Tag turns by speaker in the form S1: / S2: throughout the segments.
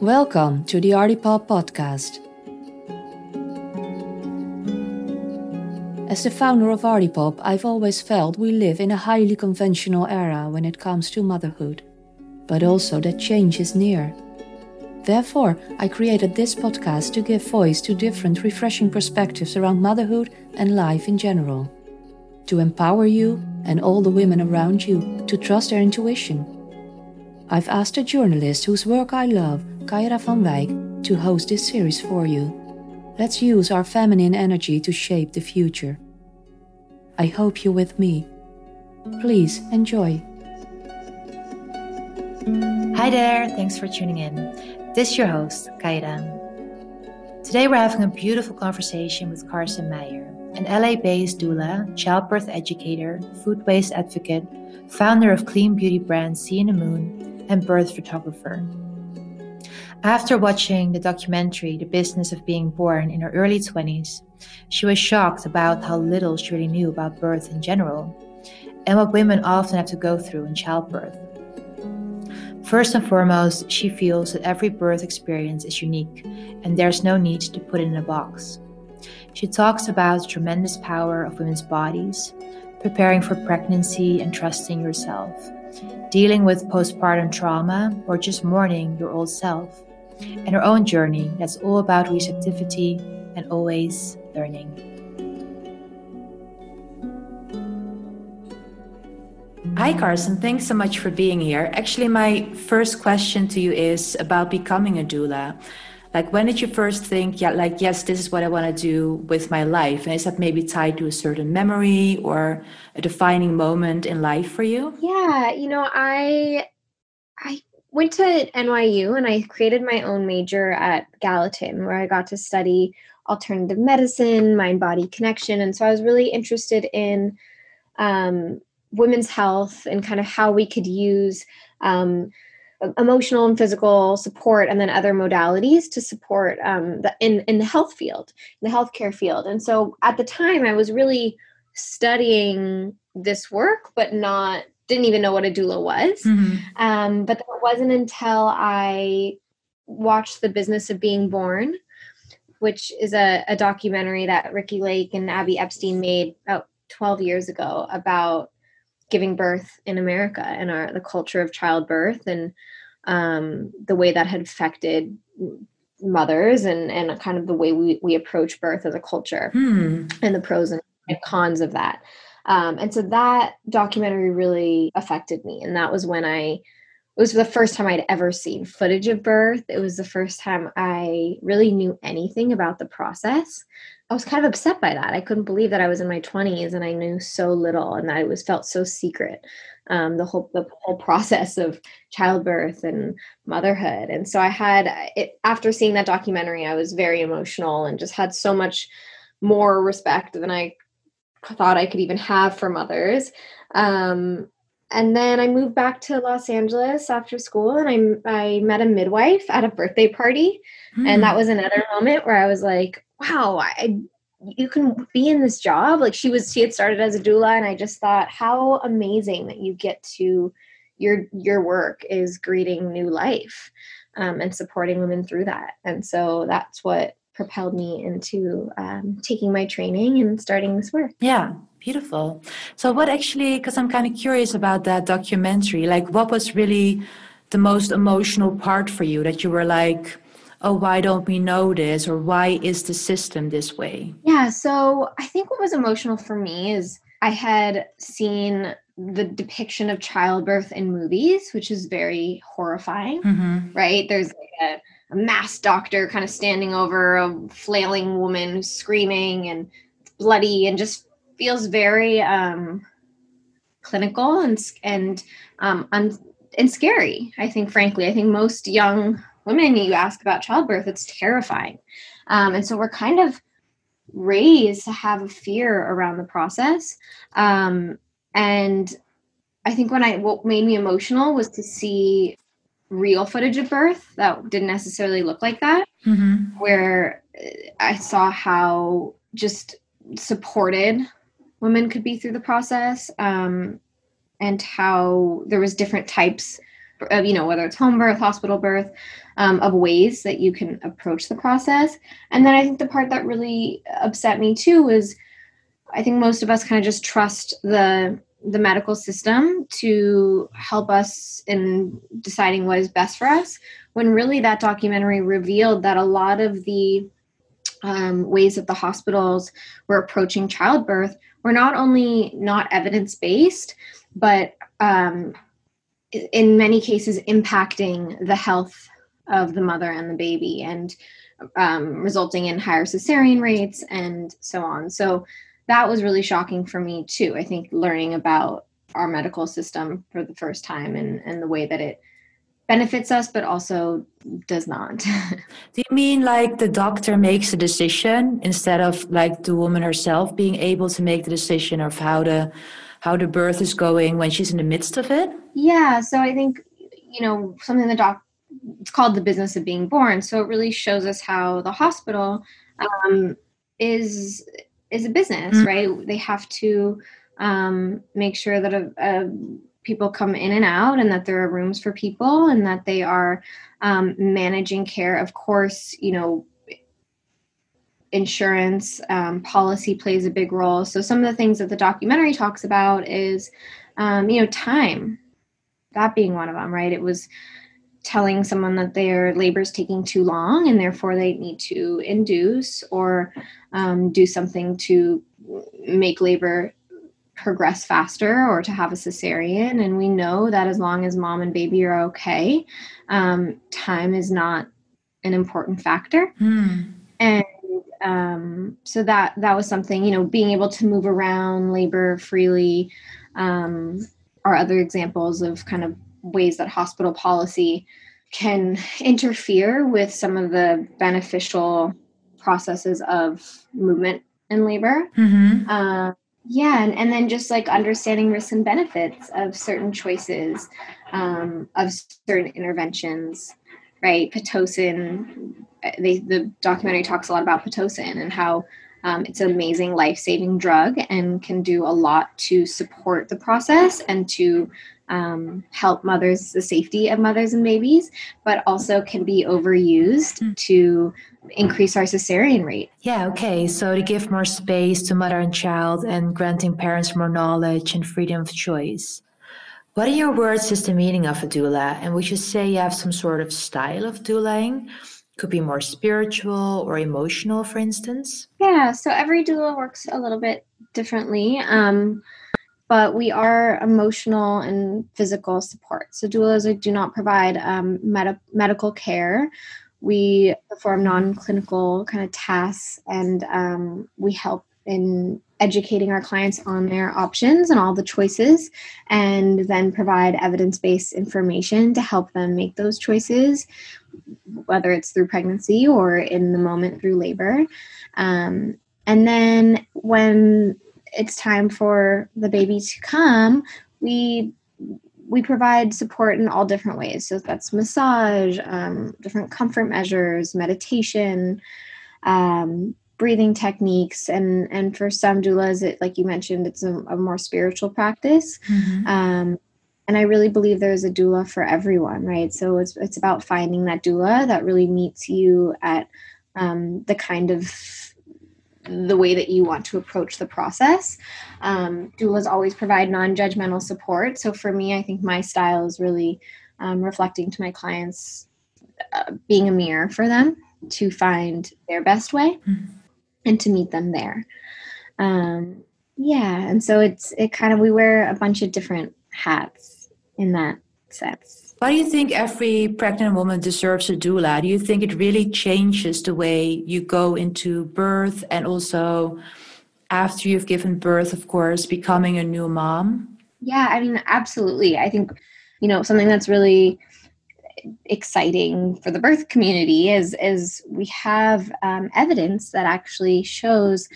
S1: Welcome to the Artipoppe podcast. As the founder of Artipoppe, I've always felt we live in a highly conventional era when it comes to motherhood, but also that change is near. Therefore, I created this podcast to give voice to different refreshing perspectives around motherhood and life in general. To empower you and all the women around you to trust their intuition. I've asked a journalist whose work I love Kaira van Wijk to host this series for you. Let's use our feminine energy to shape the future. I hope you're with me. Please enjoy.
S2: Hi there, thanks for tuning in. This is your host, Kaira. Today we're having a beautiful conversation with Carson Meyer, an LA based doula, childbirth educator, food waste advocate, founder of clean beauty brand C & The Moon, and birth photographer. After watching the documentary The Business of Being Born in her early 20s, she was shocked about how little she really knew about birth in general and what women often have to go through in childbirth. First and foremost, she feels that every birth experience is unique and there's no need to put it in a box. She talks about the tremendous power of women's bodies, preparing for pregnancy and trusting yourself, dealing with postpartum trauma, or just mourning your old self and her own journey that's all about receptivity and always learning. Hi, Carson. Thanks so much for being here. Actually, my first question to you is about becoming a doula. Like, when did you first think, yeah, like, yes, this is what I want to do with my life? And is that maybe tied to a certain memory or a defining moment in life for you?
S3: Yeah, you know, I I went to NYU and I created my own major at Gallatin where I got to study alternative medicine, mind body connection. And so I was really interested in um, women's health and kind of how we could use um, emotional and physical support and then other modalities to support um, the, in, in the health field, the healthcare field. And so at the time, I was really studying this work, but not didn't even know what a doula was. Mm-hmm. Um, but it wasn't until I watched The Business of Being Born, which is a, a documentary that Ricki Lake and Abby Epstein made about 12 years ago about giving birth in America and our the culture of childbirth and um, the way that had affected mothers and and kind of the way we, we approach birth as a culture hmm. and the pros and cons of that. Um, and so that documentary really affected me. And that was when I, it was the first time I'd ever seen footage of birth. It was the first time I really knew anything about the process. I was kind of upset by that. I couldn't believe that I was in my 20s and I knew so little and that it was felt so secret. Um, the whole the whole process of childbirth and motherhood. And so I had it after seeing that documentary, I was very emotional and just had so much more respect than I thought I could even have for mothers. Um, and then I moved back to Los Angeles after school and I, I met a midwife at a birthday party. Mm. And that hmm. was another moment where I was like, wow, I, you can be in this job. Like she was, she had started as a doula and I just thought how amazing that you get to your, your work is greeting new life um, and supporting women through that. And so that's what propelled me into um, taking my training and starting this work.
S2: Yeah, beautiful. So, what actually, because I'm kind of curious about that documentary, like what was really the most emotional part for you that you were like, oh, why don't we know this? Or why is the system this way?
S3: Yeah, so I think what was emotional for me is I had seen the depiction of childbirth in movies, which is very horrifying, mm-hmm. right? There's like a a mass doctor kind of standing over a flailing woman who's screaming and bloody and just feels very um, clinical and and um, un- and scary. I think, frankly, I think most young women you ask about childbirth, it's terrifying, um, and so we're kind of raised to have a fear around the process. Um, and I think when I what made me emotional was to see real footage of birth that didn't necessarily look like that, mm-hmm. where I saw how just supported women could be through the process um, and how there was different types you know whether it's home birth hospital birth um, of ways that you can approach the process. And then i think the part that really upset me too was i think most of us kind of just trust the the medical system to help us in deciding what is best for us when really that documentary revealed that a lot of the um, ways that the hospitals were approaching childbirth were not only not evidence based, but um, in many cases impacting the health of the mother and the baby and um, resulting in higher cesarean rates and so on. So that was really shocking for me too. I think learning about our medical system for the first time and, and the way that it benefits us but also does not
S2: do you mean like the doctor makes a decision instead of like the woman herself being able to make the decision of how the how the birth is going when she's in the midst of it?
S3: Yeah so i think you know something the doc it's called the business of being born. So it really shows us how the hospital um, is is a business mm-hmm. right? They have to um, make sure that a, a people come in and out and that there are rooms for people and that they are um, managing care. Of course you know insurance um, policy plays a big role so some of the things that the documentary talks about is um, you know time that being one of them right it was telling someone that their labor is taking too long and therefore they need to induce or um, do something to make labor progress faster or to have a cesarean. And we know that as long as mom and baby are okay, um, time is not an important factor. Hmm. And um, so that that was something, you know, being able to move around, labor freely, um, are other examples of kind of ways that hospital policy can interfere with some of the beneficial processes of movement and labor. Mm-hmm. Uh, yeah and, and then just like understanding risks and benefits of certain choices um, of certain interventions right pitocin they, the documentary talks a lot about pitocin and how um, it's an amazing life-saving drug and can do a lot to support the process and to um, help mothers, the safety of mothers and babies, but also can be overused mm. to increase our cesarean rate.
S2: Yeah, okay. So to give more space to mother and child and granting parents more knowledge and freedom of choice. What in your words is the meaning of a doula? And would you say you have some sort of style of doulaing? Could be more spiritual or emotional, for instance?
S3: Yeah, so every doula works a little bit differently. Um, but we are emotional and physical support. So doulas do not provide um, med- medical care. We perform non-clinical kind of tasks, and um, we help in educating our clients on their options and all the choices, and then provide evidence-based information to help them make those choices, whether it's through pregnancy or in the moment through labor. Um, and then when it's time for the baby to come, we we provide support in all different ways. So that's massage, um, different comfort measures, meditation, um, breathing techniques, and and for some doulas, it like you mentioned, it's a, a more spiritual practice. Mm-hmm. And I really believe there's a doula for everyone, right? So it's it's about finding that doula that really meets you at um, the kind of the way that you want to approach the process. Um, doulas always provide non judgmental support. So for me, I think my style is really um, reflecting to my clients, uh, being a mirror for them to find their best way mm-hmm. and to meet them there. Um, yeah, and so it's it kind of we wear a bunch of different hats in that sense.
S2: Why do you think every pregnant woman deserves a doula? Do you think it really changes the way you go into birth and also after you've given birth, of course, becoming a new mom?
S3: Yeah, I mean, absolutely. I think, you know, something that's really exciting for the birth community is is we have um, evidence that actually shows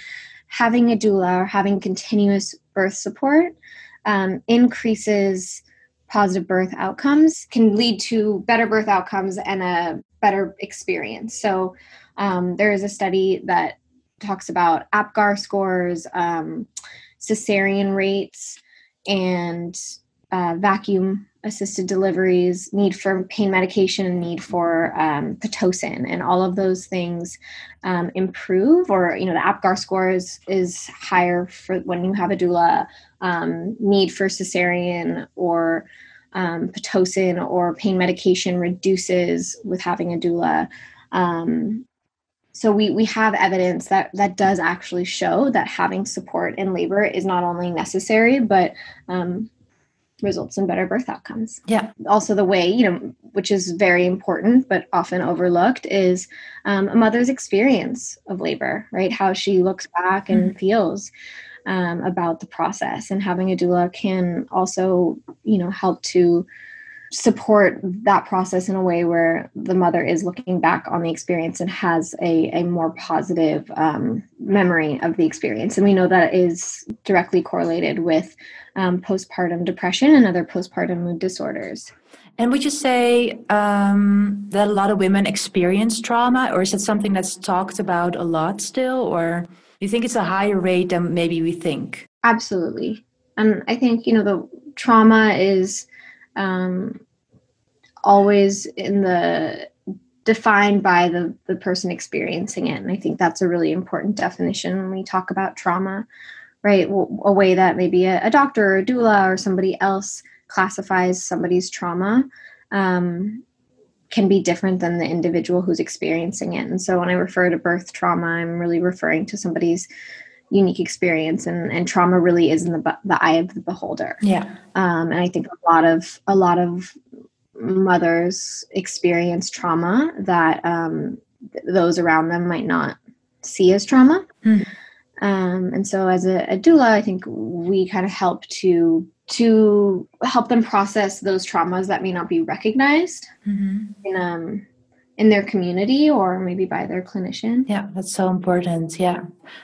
S3: having a doula or having continuous birth support um, increases positive birth outcomes can lead to better birth outcomes and a better experience. So um, there is a study that talks about APGAR scores, um, cesarean rates and uh, vacuum assisted deliveries, need for pain medication, need for um, pitocin, and all of those things um, improve. Or you know, the APGAR score is is higher for when you have a doula. Um, need for cesarean or um, pitocin or pain medication reduces with having a doula. Um, so we we have evidence that that does actually show that having support in labor is not only necessary but um, results in better birth outcomes.
S2: Yeah.
S3: Also, the way, you know, which is very important but often overlooked, is um, a mother's experience of labor, right? How she looks back and mm-hmm. feels um, about the process. And having a doula can also, you know, help to support that process in a way where the mother is looking back on the experience and has a, a more positive um, memory of the experience. And we know that is directly correlated with um, postpartum depression and other postpartum mood disorders.
S2: And would you say um, that a lot of women experience trauma, or is it something that's talked about a lot still, or you think it's a higher rate than maybe we think?
S3: Absolutely. And I think, you know, the trauma is um, always in the defined by the the person experiencing it and i think that's a really important definition when we talk about trauma right a way that maybe a, a doctor or a doula or somebody else classifies somebody's trauma um, can be different than the individual who's experiencing it. And so when i refer to birth trauma i'm really referring to somebody's unique experience and, and trauma really is in the, the eye of the beholder.
S2: Yeah.
S3: Um, and i think a lot of a lot of mothers experience trauma that um, those around them might not see as trauma. Mm. Um, and so as a, a doula i think we kind of help to to help them process those traumas that may not be recognized mm-hmm. in um, in their community or maybe by their clinician.
S2: Yeah, that's so important. Yeah.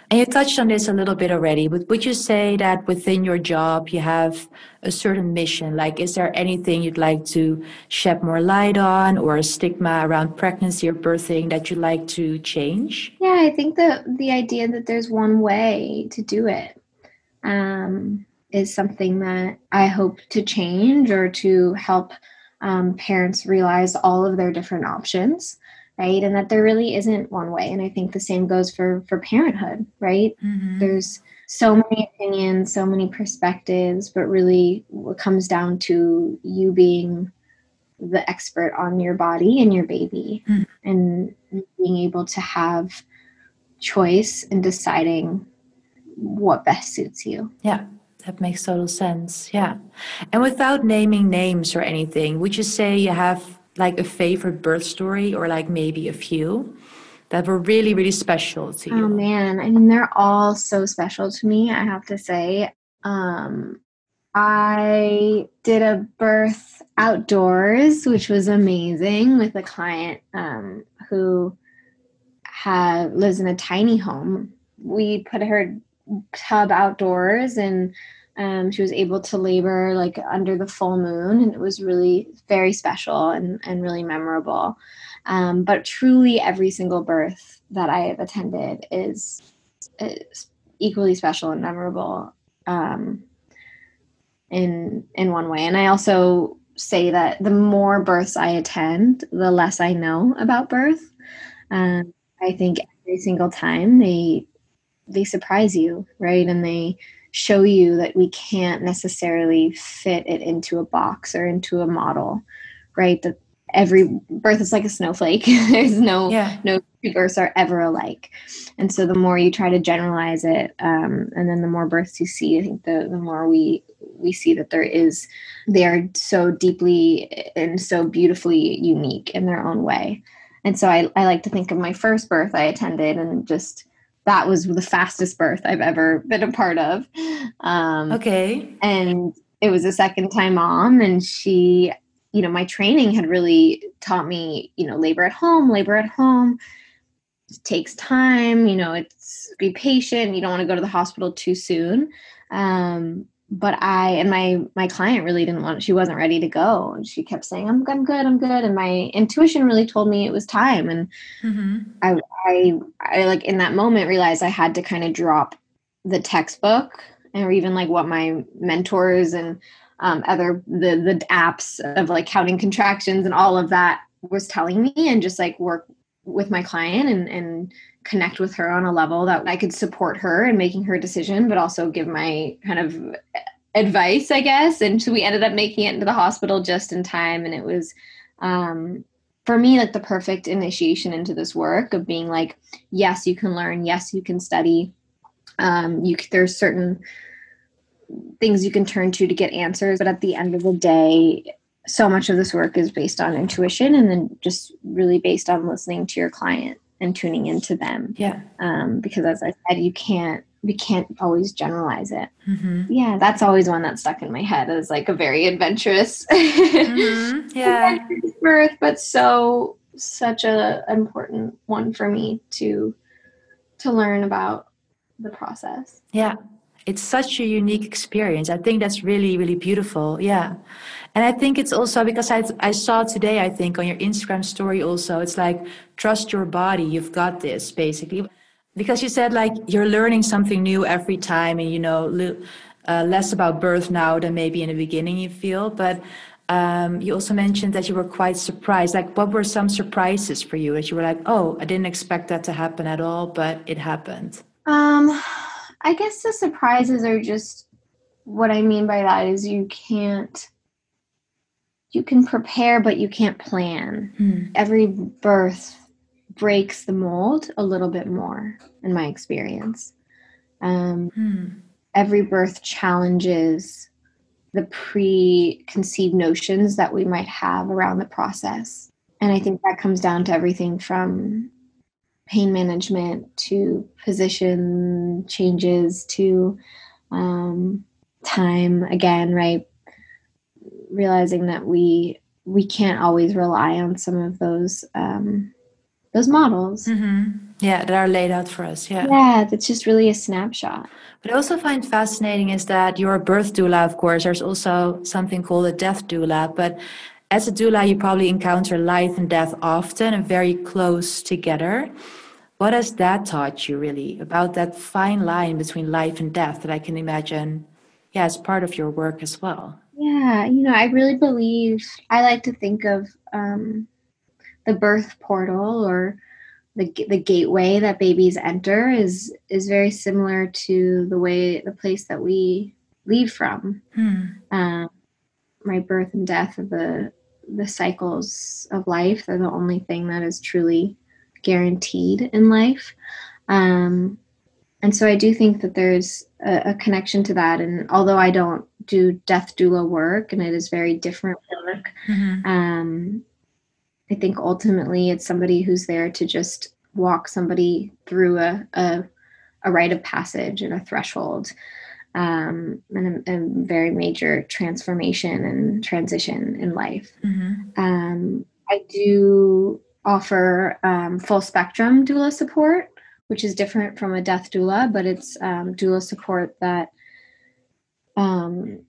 S2: And you touched on this a little bit already, but would you say that within your job you have a certain mission? Like, is there anything you'd like to shed more light on or a stigma around pregnancy or birthing that you'd like to change?
S3: Yeah, I think that the idea that there's one way to do it um, is something that I hope to change or to help um, parents realize all of their different options right? And that there really isn't one way. And i think the same goes for for parenthood right? Mm-hmm. there's so many opinions so many perspectives but really what comes down to you being the expert on your body and your baby mm-hmm. and being able to have choice in deciding what best suits you.
S2: Yeah that makes total sense. Yeah. And without naming names or anything, would you say you have like a favorite birth story or like maybe a few that were really, really special to you?
S3: Oh man. I mean, they're all so special to me, I have to say. Um, I did a birth outdoors, which was amazing with a client um, who had lives in a tiny home. We put her tub outdoors and um, she was able to labor like under the full moon and it was really very special and, and really memorable. Um, but truly every single birth that i have attended is, is equally special and memorable um, in in one way. And i also say that the more births i attend the less i know about birth. Um, i think every single time they they surprise you, right? And they show you that we can't necessarily fit it into a box or into a model, right? That every birth is like a snowflake. There's no yeah. no two births are ever alike, and so the more you try to generalize it, um, and then the more births you see, I think the the more we we see that there is they are so deeply and so beautifully unique in their own way. And so I, I like to think of my first birth I attended and just that was the fastest birth I've ever been a part of.
S2: Um, okay.
S3: And it was a second time mom, and she, you know, my training had really taught me, you know, labor at home, labor at home it takes time, you know, it's be patient. You don't want to go to the hospital too soon. Um, but I and my my client really didn't want she wasn't ready to go. And she kept saying I'm I'm good I'm good. And my intuition really told me it was time. And mm-hmm. I, I I like in that moment realized I had to kind of drop the textbook or even like what my mentors and um, other the the apps of like counting contractions and all of that was telling me and just like work with my client and and connect with her on a level that I could support her in making her decision, but also give my kind of advice, I guess. And so we ended up making it into the hospital just in time. And it was, um, for me, like the perfect initiation into this work of being like, yes, you can learn. Yes, you can study. Um, you there's certain things you can turn to to get answers, but at the end of the day, so much of this work is based on intuition and then just really based on listening to your client and tuning into them.
S2: Yeah.
S3: Um, because as I said, you can't we can't always generalize it.
S2: Mm-hmm.
S3: Yeah, that's always one that stuck in my head as like a very adventurous, mm-hmm.
S2: yeah,
S3: birth, but so such a important one for me to to learn about the process.
S2: Yeah, it's such a unique experience. I think that's really really beautiful. Yeah, and I think it's also because I I saw today I think on your Instagram story also it's like trust your body. You've got this basically because you said like you're learning something new every time and you know uh, less about birth now than maybe in the beginning you feel but um, you also mentioned that you were quite surprised like what were some surprises for you that you were like oh i didn't expect that to happen at all but it happened
S3: um i guess the surprises are just what i mean by that is you can't you can prepare but you can't plan
S2: hmm.
S3: every birth breaks the mold a little bit more in my experience um,
S2: hmm.
S3: every birth challenges the preconceived notions that we might have around the process and i think that comes down to everything from pain management to position changes to um, time again right realizing that we we can't always rely on some of those um, those models.
S2: Mm-hmm. Yeah, that are laid out for us. Yeah.
S3: Yeah, that's just really a snapshot.
S2: What I also find fascinating is that you're a birth doula, of course. There's also something called a death doula. But as a doula, you probably encounter life and death often and very close together. What has that taught you really about that fine line between life and death that I can imagine, yeah, as part of your work as well?
S3: Yeah, you know, I really believe, I like to think of um, the birth portal or the, the gateway that babies enter is is very similar to the way the place that we leave from
S2: hmm.
S3: um, my birth and death of the the cycles of life are the only thing that is truly guaranteed in life um, and so i do think that there's a, a, connection to that and although i don't do death doula work and it is very different work
S2: mm-hmm.
S3: um, I think ultimately it's somebody who's there to just walk somebody through a, a, a rite of passage and a threshold um, and a, a, very major transformation and transition in life.
S2: Mm-hmm.
S3: Um, I do offer um, full spectrum doula support, which is different from a death doula, but it's um, doula support that um,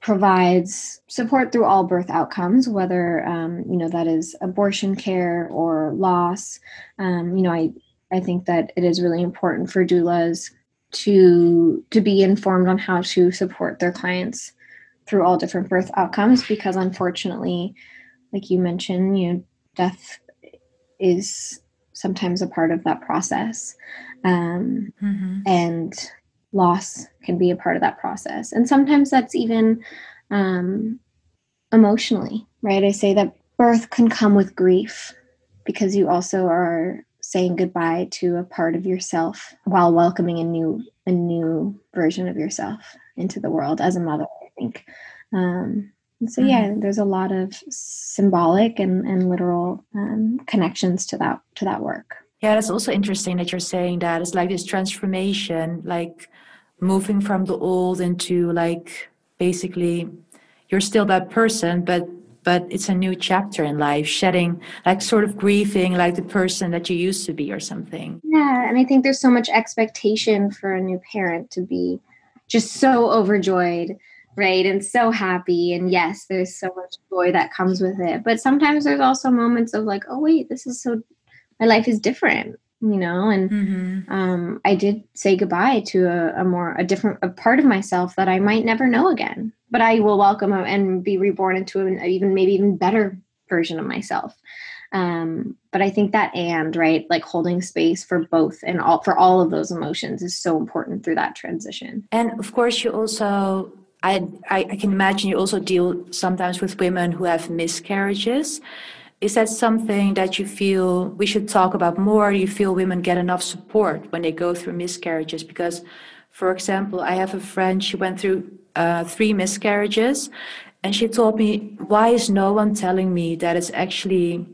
S3: provides support through all birth outcomes, whether um, you know that is abortion care or loss. Um, you know, I I think that it is really important for doulas to to be informed on how to support their clients through all different birth outcomes because unfortunately, like you mentioned, you know, death is sometimes a part of that process. Um,
S2: mm-hmm.
S3: and loss can be a part of that process. And sometimes that's even um, emotionally, right? I say that birth can come with grief because you also are saying goodbye to a part of yourself while welcoming a new a new version of yourself into the world as a mother i think um, so yeah mm-hmm. there's a lot of symbolic and, and literal um, connections to that to that work.
S2: Yeah that's also interesting that you're saying that. It's like this transformation like moving from the old into like basically you're still that person but but it's a new chapter in life shedding like sort of grieving like the person that you used to be or something.
S3: Yeah and i think there's so much expectation for a new parent to be just so overjoyed right? And so happy. And yes there's so much joy that comes with it. But sometimes there's also moments of like oh wait this is so my life is different you know? And mm-hmm. um, i did say goodbye to a, a, more a different a part of myself that i might never know again. But i will welcome and be reborn into an even maybe even better version of myself. Um, but i think that and right like holding space for both and all for all of those emotions is so important through that transition.
S2: And of course you also I, I, I can imagine you also deal sometimes with women who have miscarriages is that something that you feel we should talk about more? You feel women get enough support when they go through miscarriages? Because, for example, I have a friend, she went through uh, three miscarriages, and she told me, Why is no one telling me that it's actually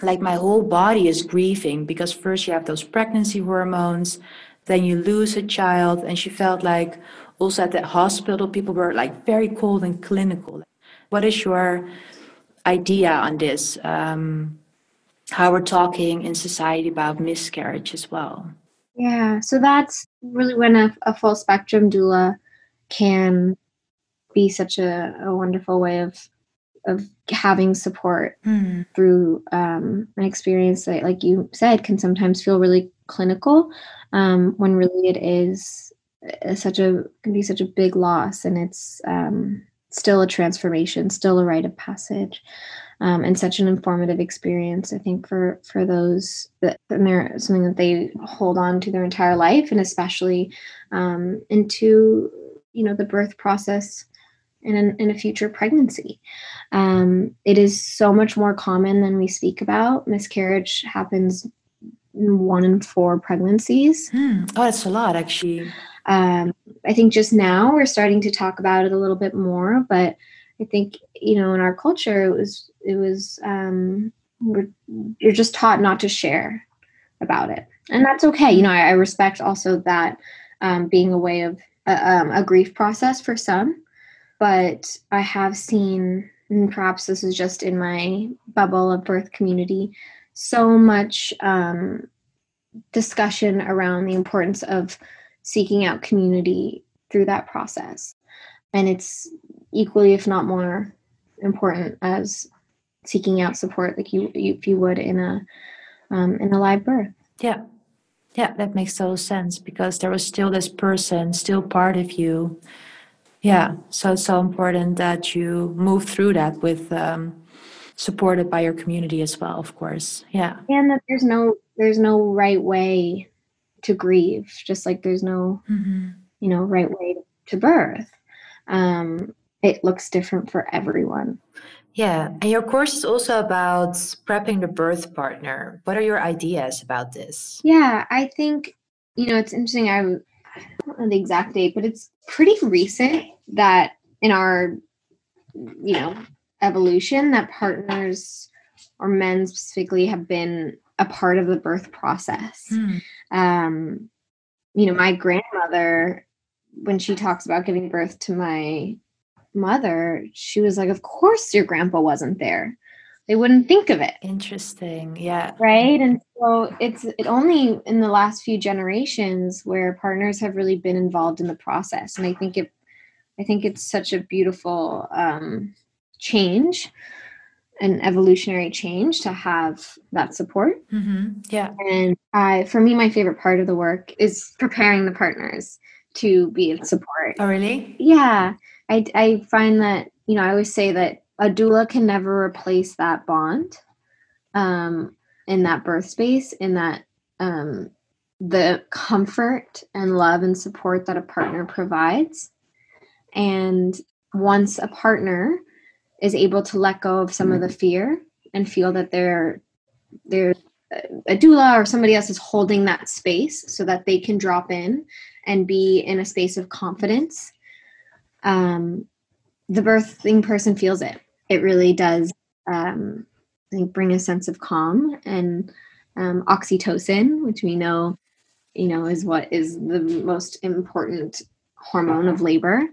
S2: like my whole body is grieving? Because first you have those pregnancy hormones, then you lose a child, and she felt like also at the hospital, people were like very cold and clinical. What is your idea on this, um, how we're talking in society about miscarriage as well.
S3: Yeah, so that's really when a, a full spectrum doula can be such a, a wonderful way of of having support mm. through um, an experience that, like you said, can sometimes feel really clinical um, when really it is such a can be such a big loss, and it's um, still a transformation, still a rite of passage, um, and such an informative experience. I think for for those that and they're something that they hold on to their entire life, and especially um, into you know the birth process in, an, in a future pregnancy. Um, it is so much more common than we speak about. Miscarriage happens in one in four pregnancies.
S2: Hmm. Oh, that's a lot, actually.
S3: Um, I think just now we're starting to talk about it a little bit more, but I think you know in our culture it was it was um, you're just taught not to share about it, and that's okay. You know, I, I respect also that um, being a way of uh, um, a grief process for some, but I have seen, and perhaps this is just in my bubble of birth community, so much um, discussion around the importance of seeking out community through that process. And it's equally, if not more, important as seeking out support, like you, if you would in a um, in a live birth.
S2: Yeah, yeah, that makes total sense because there was still this person, still part of you. Yeah, so it's so important that you move through that with um, supported by your community as well, of course. Yeah,
S3: and that there's no there's no right way to grieve just like there's no mm-hmm. you know right way to birth. Um it looks different for everyone.
S2: Yeah and your course is also about prepping the birth partner. What are your ideas about this?
S3: Yeah i think you know it's interesting i, I don't know the exact date but it's pretty recent that in our you know evolution that partners or men specifically have been a part of the birth process. Mm. Um, you know, my grandmother, when she talks about giving birth to my mother, she was like, Of course, your grandpa wasn't there. They wouldn't think of it.
S2: Interesting. Yeah.
S3: Right. And so it's it only in the last few generations where partners have really been involved in the process. And I think it I think it's such a beautiful um, change an evolutionary change to have that support.
S2: Mm-hmm. Yeah.
S3: And I, for me, my favorite part of the work is preparing the partners to be of support.
S2: Oh, really?
S3: Yeah. I, I find that, you know, I always say that a doula can never replace that bond um, in that birth space, in that um, the comfort and love and support that a partner provides. And once a partner is able to let go of some of the fear and feel that they're they're a doula or somebody else is holding that space so that they can drop in and be in a space of confidence um, the birthing person feels it. It really does um, I think bring a sense of calm and um, oxytocin which we know you know is what is the most important hormone of labor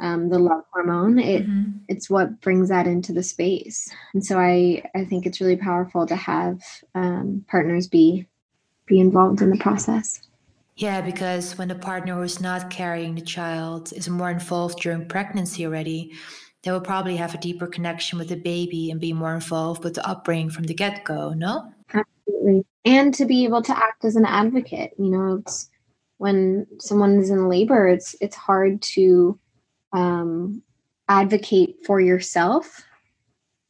S3: um, the love hormone it mm-hmm. it's what brings that into the space and so i i think it's really powerful to have um, partners be be involved in the process
S2: yeah because when the partner who's not carrying the child is more involved during pregnancy already they will probably have a deeper connection with the baby and be more involved with the upbringing from the get-go no
S3: absolutely absolutely. And to be able to act as an advocate, you know, it's when someone is in labor, it's it's hard to um, advocate for yourself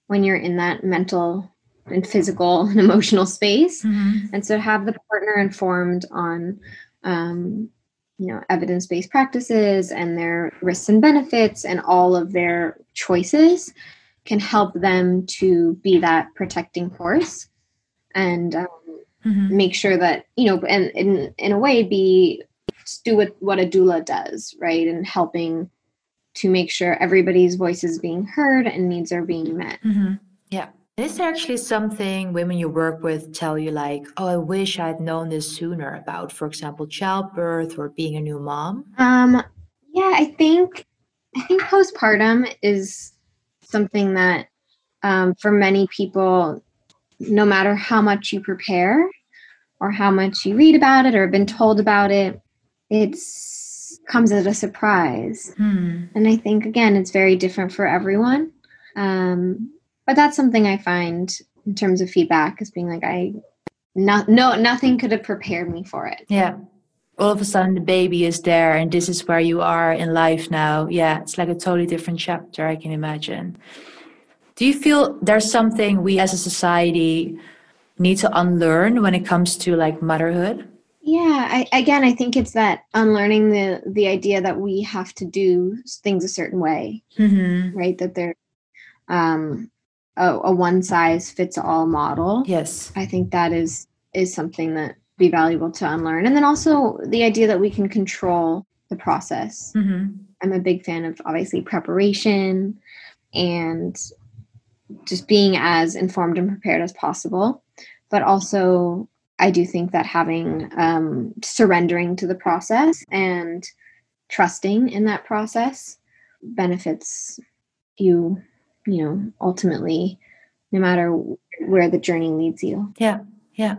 S3: when you're in that mental and physical and emotional space. Mm-hmm. And so have the partner informed on um, you know evidence-based practices and their risks and benefits and all of their choices can help them to be that protecting force and um, mm-hmm. make sure that you know and in in a way be do what what a doula does right and helping to make sure everybody's voice is being heard and needs are being met.
S2: Mm-hmm. yeah. Is there actually something women you work with tell you like oh i wish i'd known this sooner about for example childbirth or being a new mom.
S3: Um yeah i think i think postpartum is something that um, for many people no matter how much you prepare or how much you read about it or have been told about it, it's comes as a surprise. Hmm. And I think again, it's very different for everyone. Um, but that's something I find in terms of feedback is being like I not no nothing could have prepared me for it.
S2: Yeah. All of a sudden the baby is there and this is where you are in life now. Yeah, it's like a totally different chapter, I can imagine. Do you feel there's something we as a society need to unlearn when it comes to like motherhood?
S3: Yeah, I, again, I think it's that unlearning the the idea that we have to do things a certain way, mm-hmm. right? That they're um, a, a one size fits all model.
S2: Yes,
S3: I think that is is something that be valuable to unlearn, and then also the idea that we can control the process. Mm-hmm. I'm a big fan of obviously preparation and just being as informed and prepared as possible. But also, I do think that having um, surrendering to the process and trusting in that process benefits you, you know, ultimately, no matter where the journey leads you.
S2: Yeah, yeah.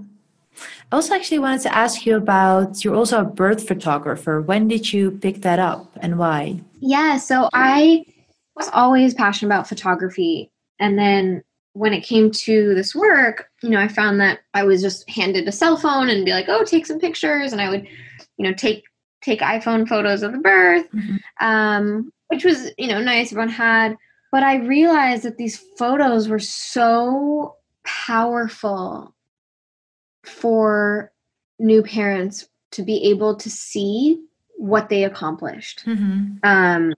S2: I also actually wanted to ask you about you're also a birth photographer. When did you pick that up and why?
S3: Yeah, so I was always passionate about photography and then when it came to this work, you know, I found that I was just handed a cell phone and be like, "Oh, take some pictures," and I would, you know, take take iPhone photos of the birth, mm-hmm. um, which was you know nice. Everyone had, but I realized that these photos were so powerful for new parents to be able to see what they accomplished. Mm-hmm. Um,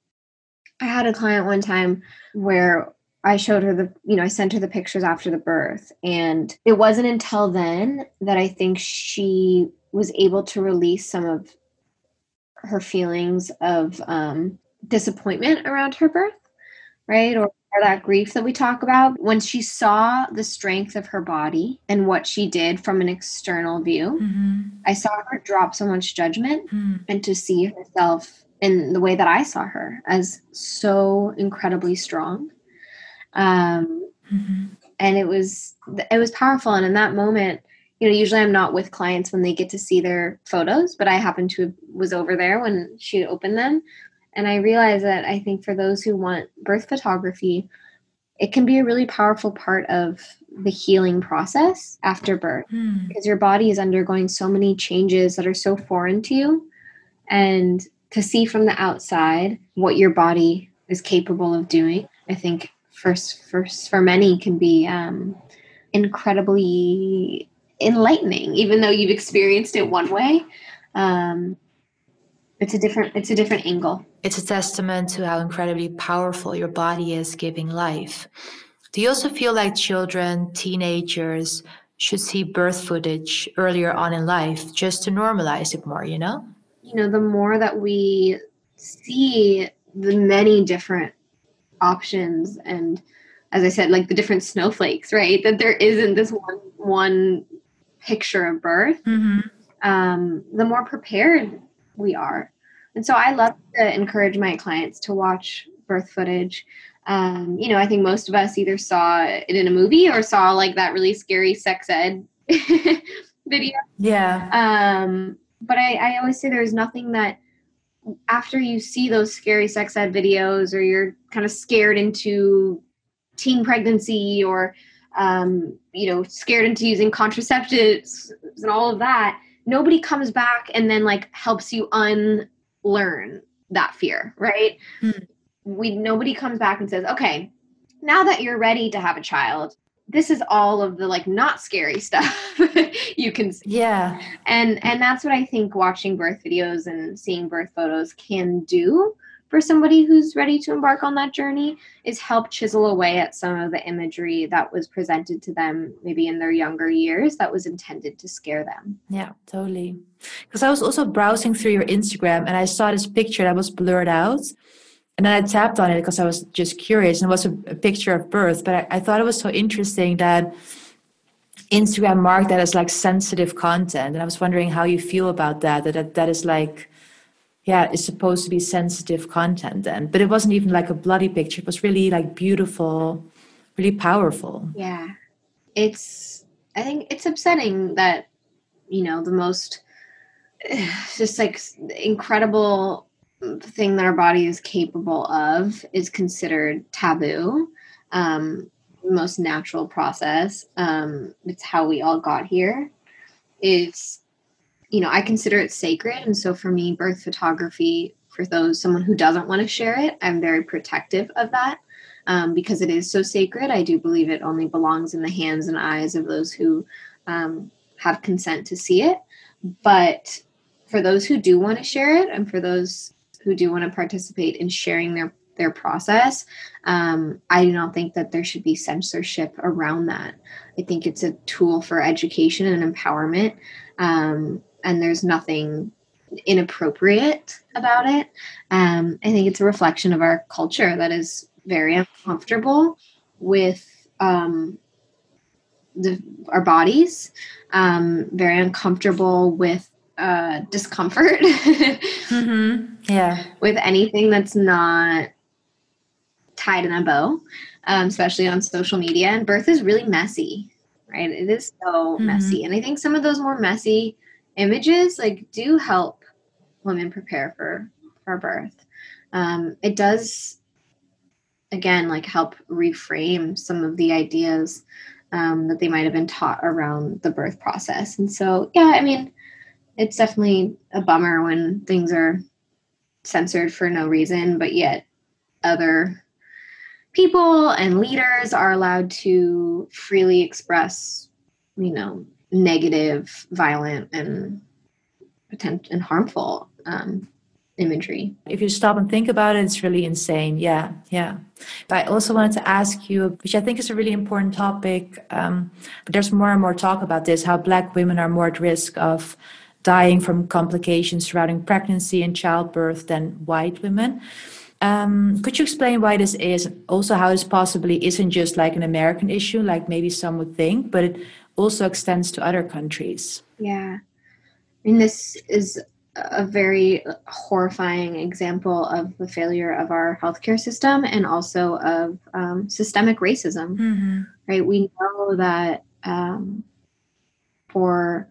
S3: I had a client one time where I showed her the, you know, I sent her the pictures after the birth. And it wasn't until then that I think she was able to release some of her feelings of um, disappointment around her birth, right? Or, or that grief that we talk about. When she saw the strength of her body and what she did from an external view, mm-hmm. I saw her drop so much judgment mm-hmm. and to see herself in the way that I saw her as so incredibly strong um, mm-hmm. and it was it was powerful and in that moment you know usually i'm not with clients when they get to see their photos but i happened to was over there when she opened them and i realized that i think for those who want birth photography it can be a really powerful part of the healing process after birth mm. because your body is undergoing so many changes that are so foreign to you and to see from the outside what your body is capable of doing i think for for for many can be um, incredibly enlightening, even though you've experienced it one way. Um, it's a different it's a different angle.
S2: It's a testament to how incredibly powerful your body is giving life. Do you also feel like children, teenagers should see birth footage earlier on in life just to normalize it more, you know?
S3: You know, the more that we see the many different options and as i said like the different snowflakes right? That there isn't this one one picture of birth. Mm-hmm. um, the more prepared we are. And so i love to encourage my clients to watch birth footage. Um, you know i think most of us either saw it in a movie or saw like that really scary sex ed video.
S2: Yeah.
S3: Um, but I, I always say there's nothing that after you see those scary sex ed videos or you're kind of scared into teen pregnancy or um, you know, scared into using contraceptives and all of that, nobody comes back and then like helps you unlearn that fear, right? Hmm. We nobody comes back and says, okay, now that you're ready to have a child, this is all of the like not scary stuff you can see.
S2: Yeah.
S3: And and that's what I think watching birth videos and seeing birth photos can do for somebody who's ready to embark on that journey is help chisel away at some of the imagery that was presented to them maybe in their younger years that was intended to scare them.
S2: Yeah, totally. Because I was also browsing through your Instagram and I saw this picture that was blurred out. And then I tapped on it because I was just curious and it was a, a picture of birth. But I, I thought it was so interesting that Instagram marked that as like sensitive content. And I was wondering how you feel about that, that, that, that is like yeah, it's supposed to be sensitive content then. But it wasn't even like a bloody picture. It was really like beautiful, really powerful.
S3: Yeah. It's I think it's upsetting that, you know, the most just like incredible thing that our body is capable of is considered taboo. Um, most natural process. Um, it's how we all got here. It's you know, I consider it sacred. And so for me, birth photography, for those, someone who doesn't want to share it, I'm very protective of that um, because it is so sacred. I do believe it only belongs in the hands and eyes of those who um, have consent to see it. But for those who do want to share it and for those who do want to participate in sharing their their process, um, I do not think that there should be censorship around that. I think it's a tool for education and empowerment. Um, and there's nothing inappropriate about it. Um, I think it's a reflection of our culture that is very uncomfortable with um, the, our bodies, um, very uncomfortable with uh, discomfort.
S2: mm-hmm. Yeah.
S3: With anything that's not tied in a bow, um, especially on social media. And birth is really messy, right? It is so mm-hmm. messy. And I think some of those more messy images like do help women prepare for for birth. Um, it does again like help reframe some of the ideas um, that they might have been taught around the birth process. And so, yeah, I mean, it's definitely a bummer when things are censored for no reason, but yet other people and leaders are allowed to freely express, you know, negative, violent, and potent and harmful um, imagery.
S2: If you stop and think about it, it's really insane. Yeah, yeah. But I also wanted to ask you, which I think is a really important topic, um, but there's more and more talk about this how Black women are more at risk of dying from complications surrounding pregnancy and childbirth than white women. Um, could you explain why this is? Also, how this possibly isn't just like an American issue, like maybe some would think, but it also extends to other countries.
S3: Yeah. I mean, this is a very horrifying example of the failure of our healthcare system and also of um, systemic racism. Mm-hmm. Right? We know that um, for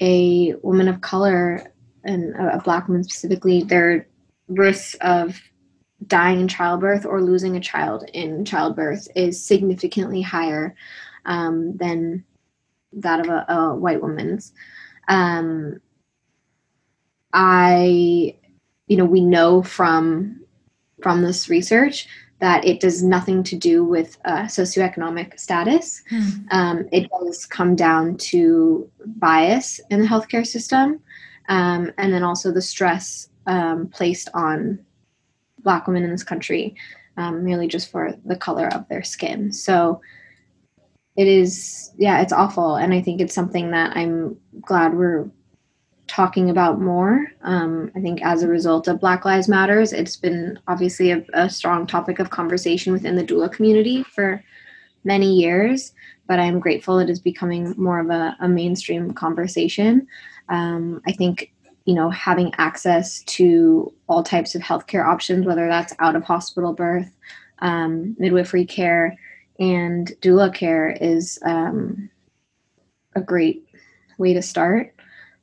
S3: a woman of color and a, black woman specifically, their risks of dying in childbirth or losing a child in childbirth is significantly higher um, than that of a, a white woman's. Um, I, you know, we know from from this research that it does nothing to do with uh, socioeconomic status. Hmm. Um, it does come down to bias in the healthcare system, um, and then also the stress um, placed on Black women in this country, um, merely just for the color of their skin. So it is yeah it's awful and i think it's something that i'm glad we're talking about more. Um, i think as a result of black lives matters it's been obviously a, a, strong topic of conversation within the doula community for many years but i'm grateful it is becoming more of a, a mainstream conversation. Um, i think you know having access to all types of healthcare options whether that's out of hospital birth um, midwifery care and doula care is um, a great way to start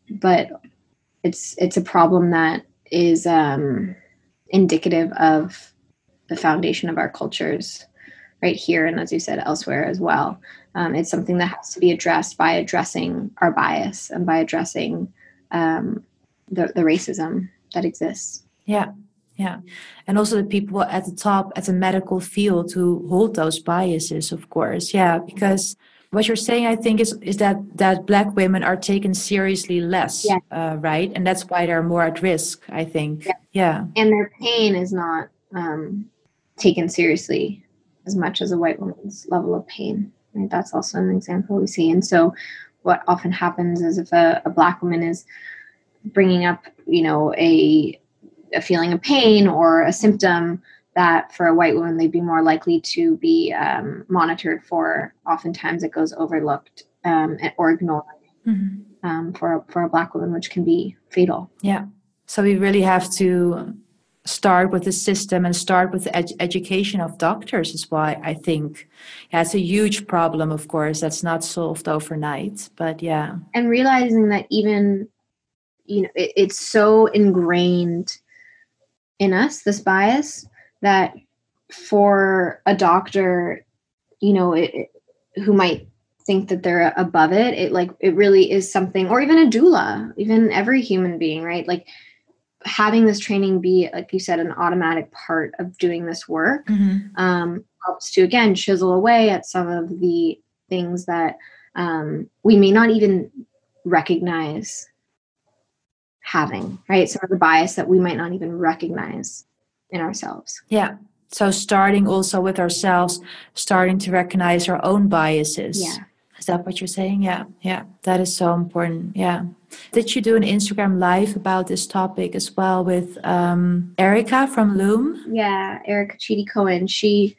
S3: but it's it's a problem that is um, indicative of the foundation of our cultures right here and as you said elsewhere as well um, it's something that has to be addressed by addressing our bias and by addressing um, the, the racism that exists.
S2: Yeah, yeah. And also the people at the top, at the medical field, who hold those biases, of course. Yeah, because what you're saying, I think, is is that that black women are taken seriously less,
S3: yeah.
S2: uh, right? And that's why they're more at risk. I think.
S3: Yeah.
S2: yeah.
S3: And their pain is not um, taken seriously as much as a white woman's level of pain. Right? That's also an example we see. And so, what often happens is if a, a black woman is bringing up, you know, a a feeling of pain or a symptom that for a white woman they'd be more likely to be um, monitored for. Oftentimes, it goes overlooked um, or ignored mm-hmm. um, for for a black woman, which can be fatal.
S2: Yeah. So we really have to start with the system and start with the ed- education of doctors is why I think yeah, it's a huge problem, of course, that's not solved overnight. But yeah.
S3: And realizing that even, you know, it, it's so ingrained in us, this bias, that for a doctor, you know, it, who might think that they're above it, it like, it really is something, or even a doula, even every human being, right? Like, having this training be like you said an automatic part of doing this work mm-hmm. um, helps to again chisel away at some of the things that um, we may not even recognize having right some of the bias that we might not even recognize in ourselves.
S2: Yeah. So starting also with ourselves starting to recognize our own biases.
S3: Yeah.
S2: Is that what you're saying? Yeah. Yeah. That is so important. Yeah. Did you do an Instagram live about this topic as well with um, Erica from Loom?
S3: Yeah, Erica Chidi Cohen. She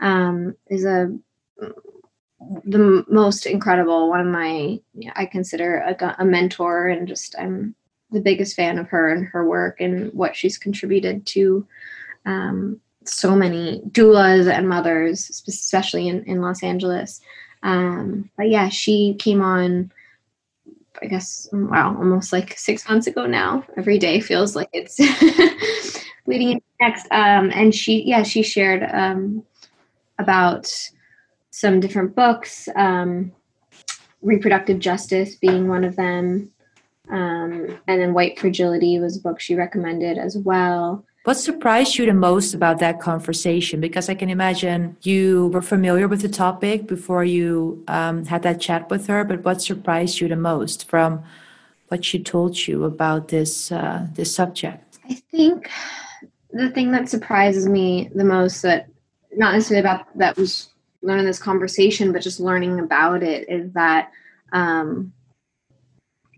S3: um, is a the most incredible one of my I consider a, a mentor and just I'm the biggest fan of her and her work and what she's contributed to um, so many doulas and mothers, especially in, in Los Angeles. Um, but yeah, she came on I guess, wow, almost like six months ago now. Every day feels like it's leading into next. Um, and she, yeah, she shared um, about some different books, um, reproductive justice being one of them. Um, and then White Fragility was a book she recommended as well.
S2: What surprised you the most about that conversation? Because I can imagine you were familiar with the topic before you um, had that chat with her, but what surprised you the most from what she told you about this uh, this subject?
S3: I think the thing that surprises me the most that not necessarily about that was learning this conversation, but just learning about it is that um,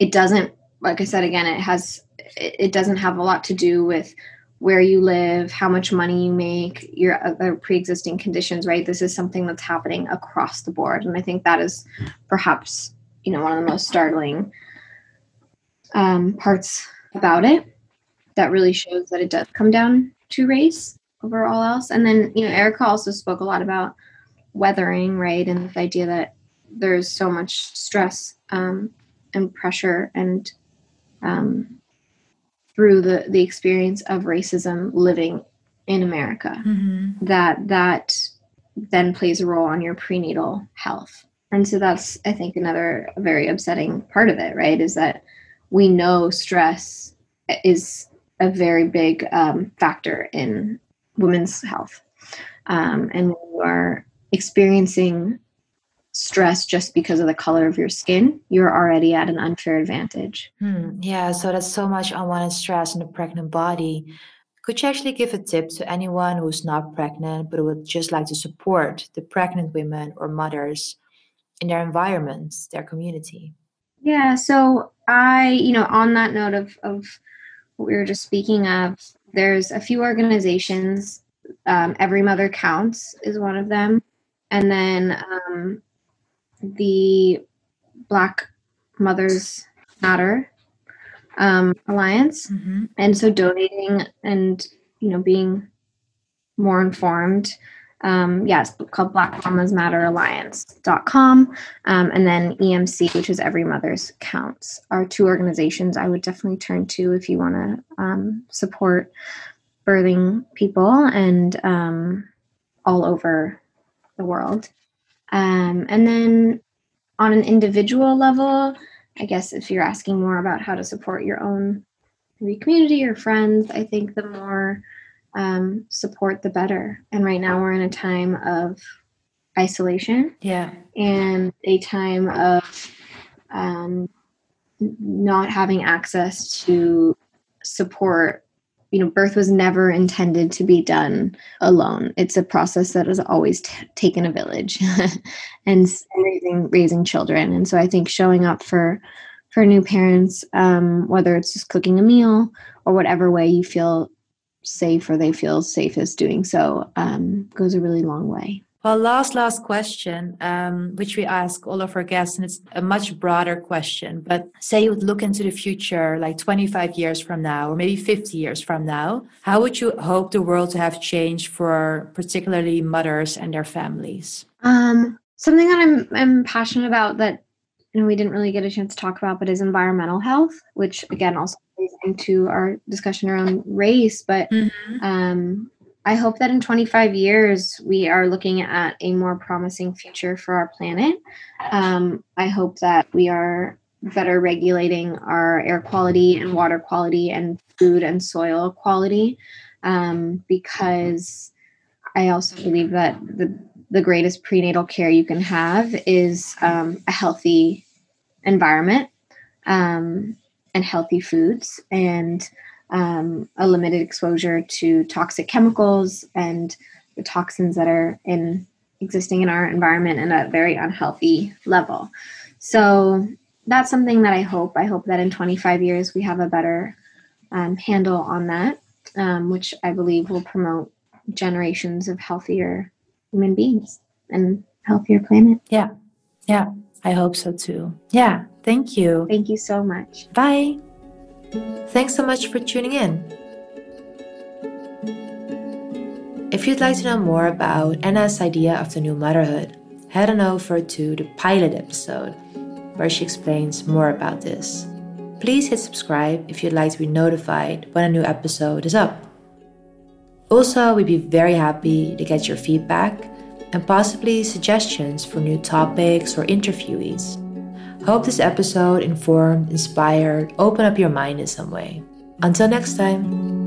S3: it doesn't, like I said again, it has it doesn't have a lot to do with where you live, how much money you make, your other pre-existing conditions, right? This is something that's happening across the board, and I think that is perhaps you know one of the most startling um, parts about it. That really shows that it does come down to race over all else. And then you know Erica also spoke a lot about weathering, right, and the idea that there's so much stress um, and pressure and um, through the the experience of racism living in America mm-hmm. that that then plays a role on your prenatal health. And so that's I think another very upsetting part of it, right? Is that we know stress is a very big um, factor in women's health, um, and when you are experiencing stress just because of the color of your skin, you're already at an unfair advantage.
S2: Hmm, yeah, so that's so much unwanted stress in the pregnant body. Could you actually give a tip to anyone who's not pregnant but would just like to support the pregnant women or mothers in their environments, their community?
S3: Yeah, so I, you know, on that note of, of what we were just speaking of, there's a few organizations. Um, Every Mother Counts is one of them. And then um, the Black Mothers Matter um, Alliance, mm-hmm. and so donating and you know being more informed. Um, yeah, it's called Black Mamas Matter Alliance.com. Um, and then EMC, which is Every Mother's Counts, are two organizations I would definitely turn to if you want to um, support birthing people and um, all over the world. Um, and then on an individual level, I guess if you're asking more about how to support your own community or friends, I think the more um, support, the better. And right now we're in a time of isolation.
S2: Yeah.
S3: And a time of um, not having access to support you know birth was never intended to be done alone. It's a process that has always t- taken a village and raising raising children. And so i think showing up for for new parents um, whether it's just cooking a meal or whatever way you feel safe or they feel safest doing so um, goes a really long way
S2: well, last, last question, um, which we ask all of our guests, and it's a much broader question. But say you would look into the future, like 25 years from now, or maybe 50 years from now, how would you hope the world to have changed for particularly mothers and their families?
S3: Um, something that I'm, I'm passionate about that you know we didn't really get a chance to talk about, but is environmental health, which again also plays into our discussion around race. But mm-hmm. um, I hope that in 25 years we are looking at a more promising future for our planet. Um, I hope that we are better regulating our air quality and water quality and food and soil quality um, because I also believe that the, the greatest prenatal care you can have is um, a healthy environment um, and healthy foods. And um, a limited exposure to toxic chemicals and the toxins that are in existing in our environment in a very unhealthy level. So that's something that I hope. I hope that in 25 years we have a better um, handle on that, um, which I believe will promote generations of healthier human beings and healthier planet.
S2: Yeah, yeah, I hope so too. Yeah, thank you.
S3: Thank you so much.
S2: Bye. Thanks so much for tuning in. If you'd like to know more about Anna's idea of the new motherhood, head on over to the pilot episode where she explains more about this. Please hit subscribe if you'd like to be notified when a new episode is up. Also, we'd be very happy to get your feedback and possibly suggestions for new topics or interviewees. Hope this episode informed, inspired, opened up your mind in some way. Until next time.